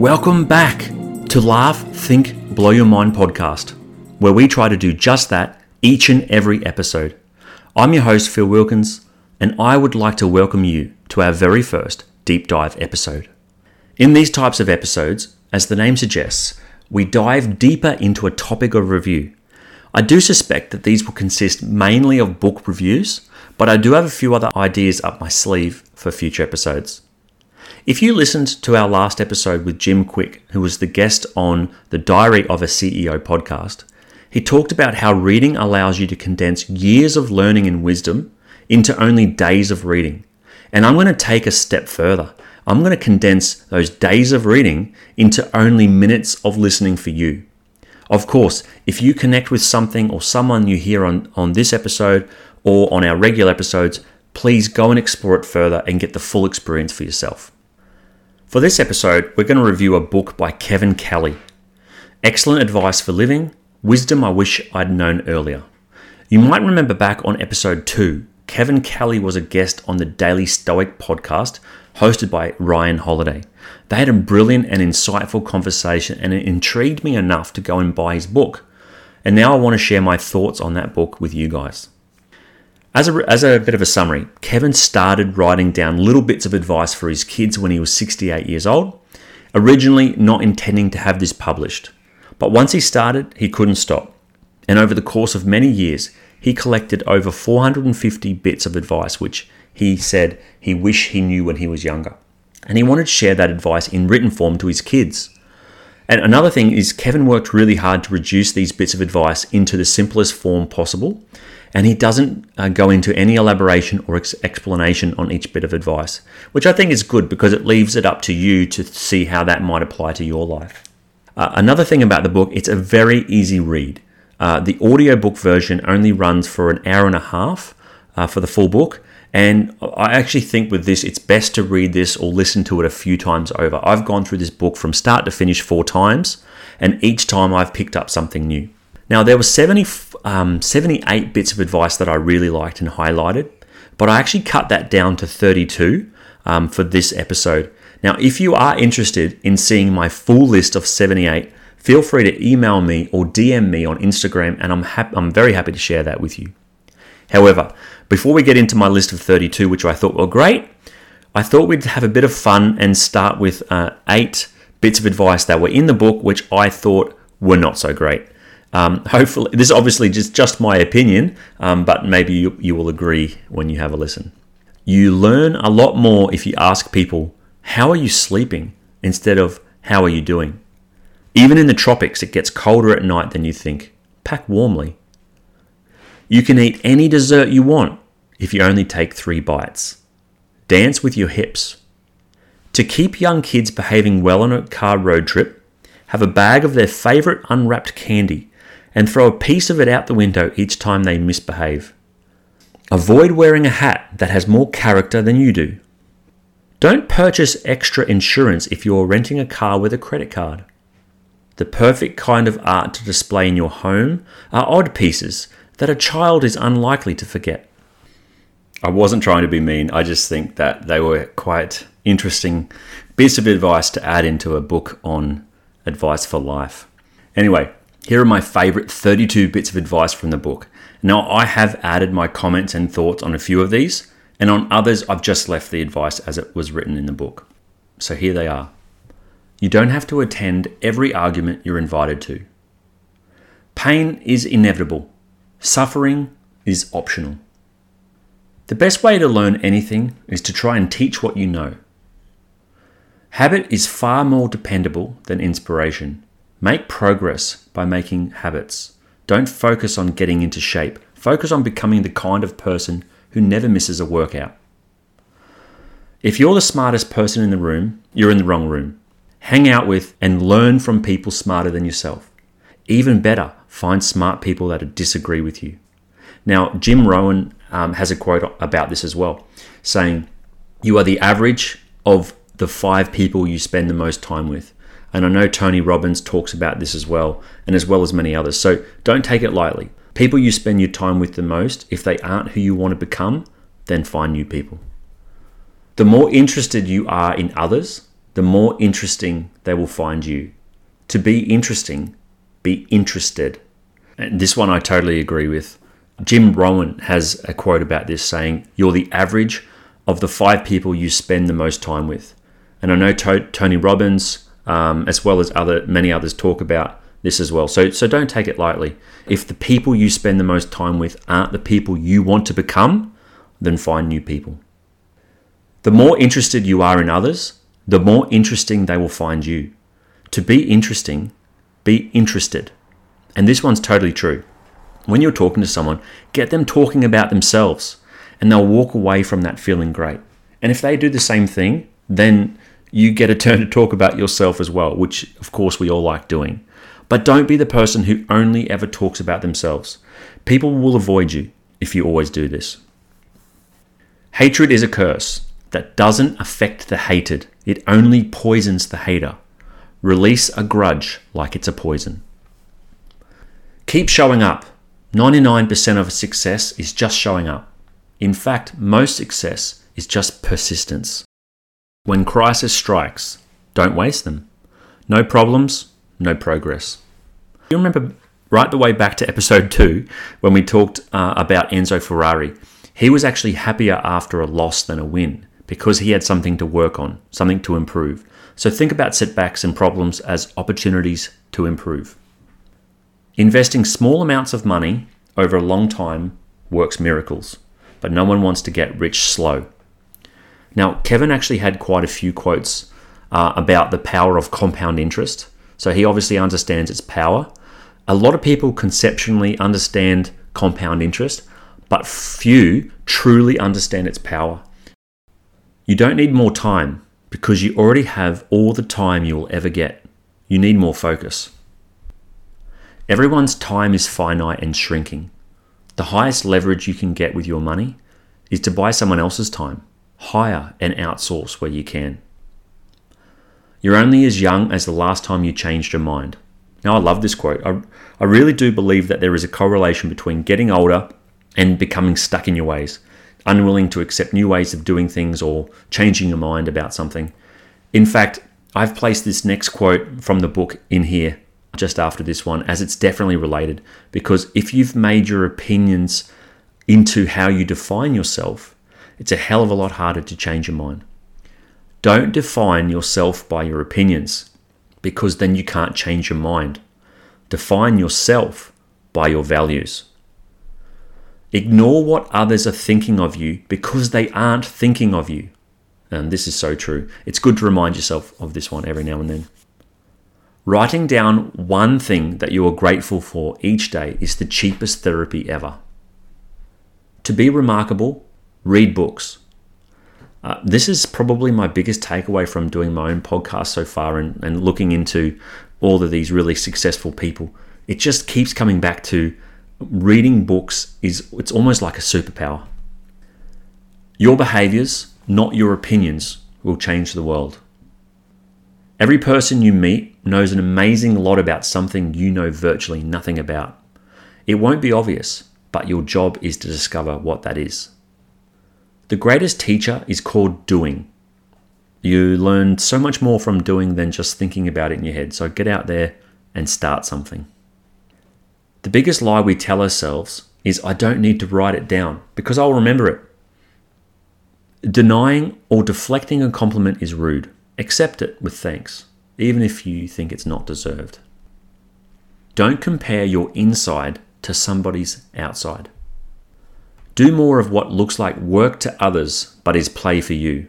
Welcome back to Laugh, Think, Blow Your Mind podcast, where we try to do just that each and every episode. I'm your host, Phil Wilkins, and I would like to welcome you to our very first deep dive episode. In these types of episodes, as the name suggests, we dive deeper into a topic of review. I do suspect that these will consist mainly of book reviews, but I do have a few other ideas up my sleeve for future episodes. If you listened to our last episode with Jim Kwik, who was the guest on the Diary of a CEO podcast, he talked about how reading allows you to condense years of learning and wisdom into only days of reading. And I'm going to take a step further. I'm going to condense those days of reading into only minutes of listening for you. Of course, if you connect with something or someone you hear on, on this episode or on our regular episodes, please go and explore it further and get the full experience for yourself. For this episode, we're going to review a book by Kevin Kelly. Excellent advice for living, wisdom I wish I'd known earlier. You might remember back on episode 2, Kevin Kelly was a guest on the Daily Stoic podcast hosted by Ryan Holiday. They had a brilliant and insightful conversation, and it intrigued me enough to go and buy his book. And now I want to share my thoughts on that book with you guys. As a, as a bit of a summary, Kevin started writing down little bits of advice for his kids when he was 68 years old, originally not intending to have this published. But once he started, he couldn't stop. And over the course of many years, he collected over 450 bits of advice, which he said he wished he knew when he was younger. And he wanted to share that advice in written form to his kids. And another thing is, Kevin worked really hard to reduce these bits of advice into the simplest form possible and he doesn't uh, go into any elaboration or ex- explanation on each bit of advice, which I think is good because it leaves it up to you to see how that might apply to your life. Uh, another thing about the book, it's a very easy read. Uh, the audiobook version only runs for an hour and a half uh, for the full book, and I actually think with this, it's best to read this or listen to it a few times over. I've gone through this book from start to finish four times, and each time I've picked up something new. Now, there were 70, um, 78 bits of advice that I really liked and highlighted, but I actually cut that down to 32 um, for this episode. Now, if you are interested in seeing my full list of 78, feel free to email me or DM me on Instagram, and I'm, hap- I'm very happy to share that with you. However, before we get into my list of 32, which I thought were great, I thought we'd have a bit of fun and start with uh, eight bits of advice that were in the book, which I thought were not so great. Um, hopefully, this is obviously just, just my opinion, um, but maybe you, you will agree when you have a listen. You learn a lot more if you ask people, How are you sleeping? instead of How are you doing? Even in the tropics, it gets colder at night than you think. Pack warmly. You can eat any dessert you want if you only take three bites. Dance with your hips. To keep young kids behaving well on a car road trip, have a bag of their favourite unwrapped candy and throw a piece of it out the window each time they misbehave. Avoid wearing a hat that has more character than you do. Don't purchase extra insurance if you're renting a car with a credit card. The perfect kind of art to display in your home are odd pieces that a child is unlikely to forget. I wasn't trying to be mean, I just think that they were quite interesting bits of advice to add into a book on advice for life. Anyway, here are my favourite 32 bits of advice from the book. Now, I have added my comments and thoughts on a few of these, and on others, I've just left the advice as it was written in the book. So here they are. You don't have to attend every argument you're invited to. Pain is inevitable, suffering is optional. The best way to learn anything is to try and teach what you know. Habit is far more dependable than inspiration. Make progress by making habits. Don't focus on getting into shape. Focus on becoming the kind of person who never misses a workout. If you're the smartest person in the room, you're in the wrong room. Hang out with and learn from people smarter than yourself. Even better, find smart people that disagree with you. Now, Jim Rohn um, has a quote about this as well, saying, You are the average of the five people you spend the most time with. And I know Tony Robbins talks about this as well, and as well as many others. So don't take it lightly. People you spend your time with the most, if they aren't who you want to become, then find new people. The more interested you are in others, the more interesting they will find you. To be interesting, be interested. And this one I totally agree with. Jim Rohn has a quote about this saying, You're the average of the five people you spend the most time with. And I know to- Tony Robbins, um, as well as other many others, talk about this as well. So, so don't take it lightly. If the people you spend the most time with aren't the people you want to become, then find new people. The more interested you are in others, the more interesting they will find you. To be interesting, be interested. And this one's totally true. When you're talking to someone, get them talking about themselves and they'll walk away from that feeling great. And if they do the same thing, then you get a turn to talk about yourself as well, which of course we all like doing. But don't be the person who only ever talks about themselves. People will avoid you if you always do this. Hatred is a curse that doesn't affect the hated, it only poisons the hater. Release a grudge like it's a poison. Keep showing up. 99% of success is just showing up. In fact, most success is just persistence. When crisis strikes, don't waste them. No problems, no progress. You remember right the way back to episode two when we talked uh, about Enzo Ferrari. He was actually happier after a loss than a win because he had something to work on, something to improve. So think about setbacks and problems as opportunities to improve. Investing small amounts of money over a long time works miracles, but no one wants to get rich slow. Now, Kevin actually had quite a few quotes uh, about the power of compound interest. So he obviously understands its power. A lot of people conceptually understand compound interest, but few truly understand its power. You don't need more time because you already have all the time you will ever get. You need more focus. Everyone's time is finite and shrinking. The highest leverage you can get with your money is to buy someone else's time, hire and outsource where you can. You're only as young as the last time you changed your mind. Now, I love this quote. I, I really do believe that there is a correlation between getting older and becoming stuck in your ways unwilling to accept new ways of doing things or changing your mind about something. In fact, I've placed this next quote from the book in here just after this one, as it's definitely related. Because if you've made your opinions into how you define yourself, it's a hell of a lot harder to change your mind. Don't define yourself by your opinions, because then you can't change your mind. Define yourself by your values. Ignore what others are thinking of you because they aren't thinking of you. And this is so true. It's good to remind yourself of this one every now and then. Writing down one thing that you are grateful for each day is the cheapest therapy ever. To be remarkable, read books. Uh, this is probably my biggest takeaway from doing my own podcast so far and, and looking into all of these really successful people. It just keeps coming back to reading books is it's almost like a superpower. Your behaviors, not your opinions, will change the world. Every person you meet knows an amazing lot about something you know virtually nothing about. It won't be obvious, but your job is to discover what that is. The greatest teacher is called doing. You learn so much more from doing than just thinking about it in your head, so get out there and start something. The biggest lie we tell ourselves is I don't need to write it down because I'll remember it. Denying or deflecting a compliment is rude. Accept it with thanks, even if you think it's not deserved. Don't compare your inside to somebody's outside. Do more of what looks like work to others but is play for you.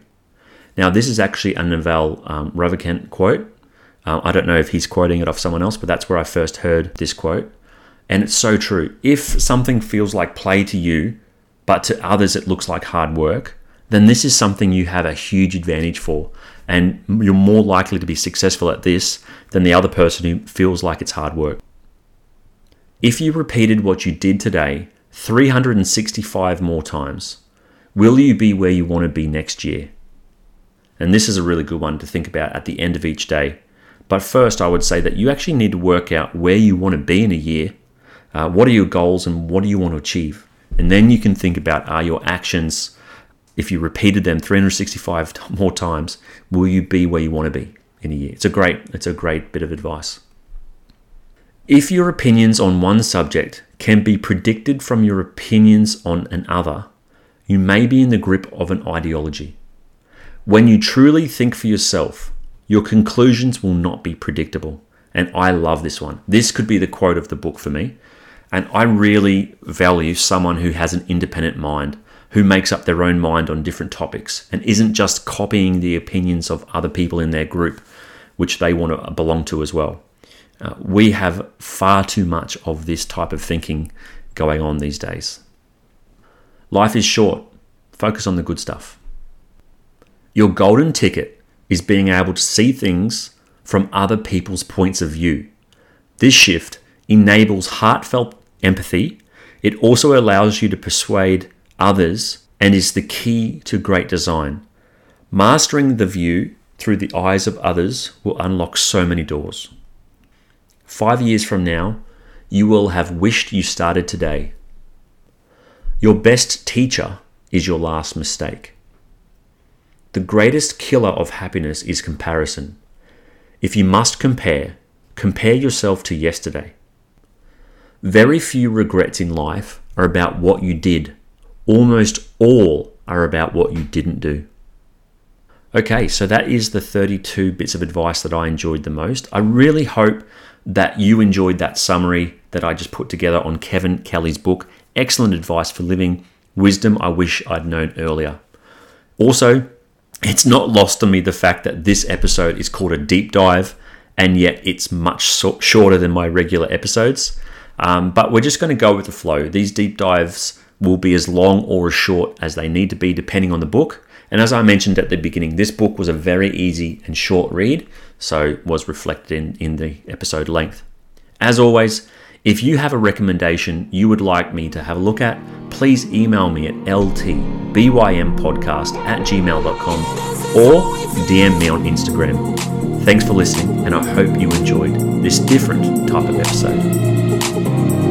Now, this is actually a Naval um, Ravikant quote. Uh, I don't know if he's quoting it off someone else, but that's where I first heard this quote. And it's so true. If something feels like play to you, but to others it looks like hard work, then this is something you have a huge advantage for. And you're more likely to be successful at this than the other person who feels like it's hard work. If you repeated what you did today 365 more times, will you be where you want to be next year? And this is a really good one to think about at the end of each day. But first, I would say that you actually need to work out where you want to be in a year uh, what are your goals and what do you want to achieve? And then you can think about are your actions if you repeated them 365 more times, will you be where you want to be in a year? It's a great, it's a great bit of advice. If your opinions on one subject can be predicted from your opinions on another, you may be in the grip of an ideology. When you truly think for yourself, your conclusions will not be predictable. And I love this one. This could be the quote of the book for me. And I really value someone who has an independent mind, who makes up their own mind on different topics and isn't just copying the opinions of other people in their group, which they want to belong to as well. Uh, we have far too much of this type of thinking going on these days. Life is short. Focus on the good stuff. Your golden ticket is being able to see things from other people's points of view. This shift enables heartfelt empathy. It also allows you to persuade others and is the key to great design. Mastering the view through the eyes of others will unlock so many doors. Five years from now, you will have wished you started today. Your best teacher is your last mistake. The greatest killer of happiness is comparison. If you must compare, compare yourself to yesterday. Very few regrets in life are about what you did, almost all are about what you didn't do. Okay, so that is the 32 bits of advice that I enjoyed the most. I really hope that you enjoyed that summary that I just put together on Kevin Kelly's book, Excellent Advice for Living Wisdom I Wish I'd Known Earlier. Also, it's not lost on me the fact that this episode is called a deep dive, and yet it's much so- shorter than my regular episodes. Um, but we're just going to go with the flow. These deep dives will be as long or as short as they need to be, depending on the book. And as I mentioned at the beginning, this book was a very easy and short read, so was reflected in, in the episode length. As always, if you have a recommendation you would like me to have a look at, please email me at ltbympodcast at gmail.com or DM me on Instagram. Thanks for listening, and I hope you enjoyed this different type of episode.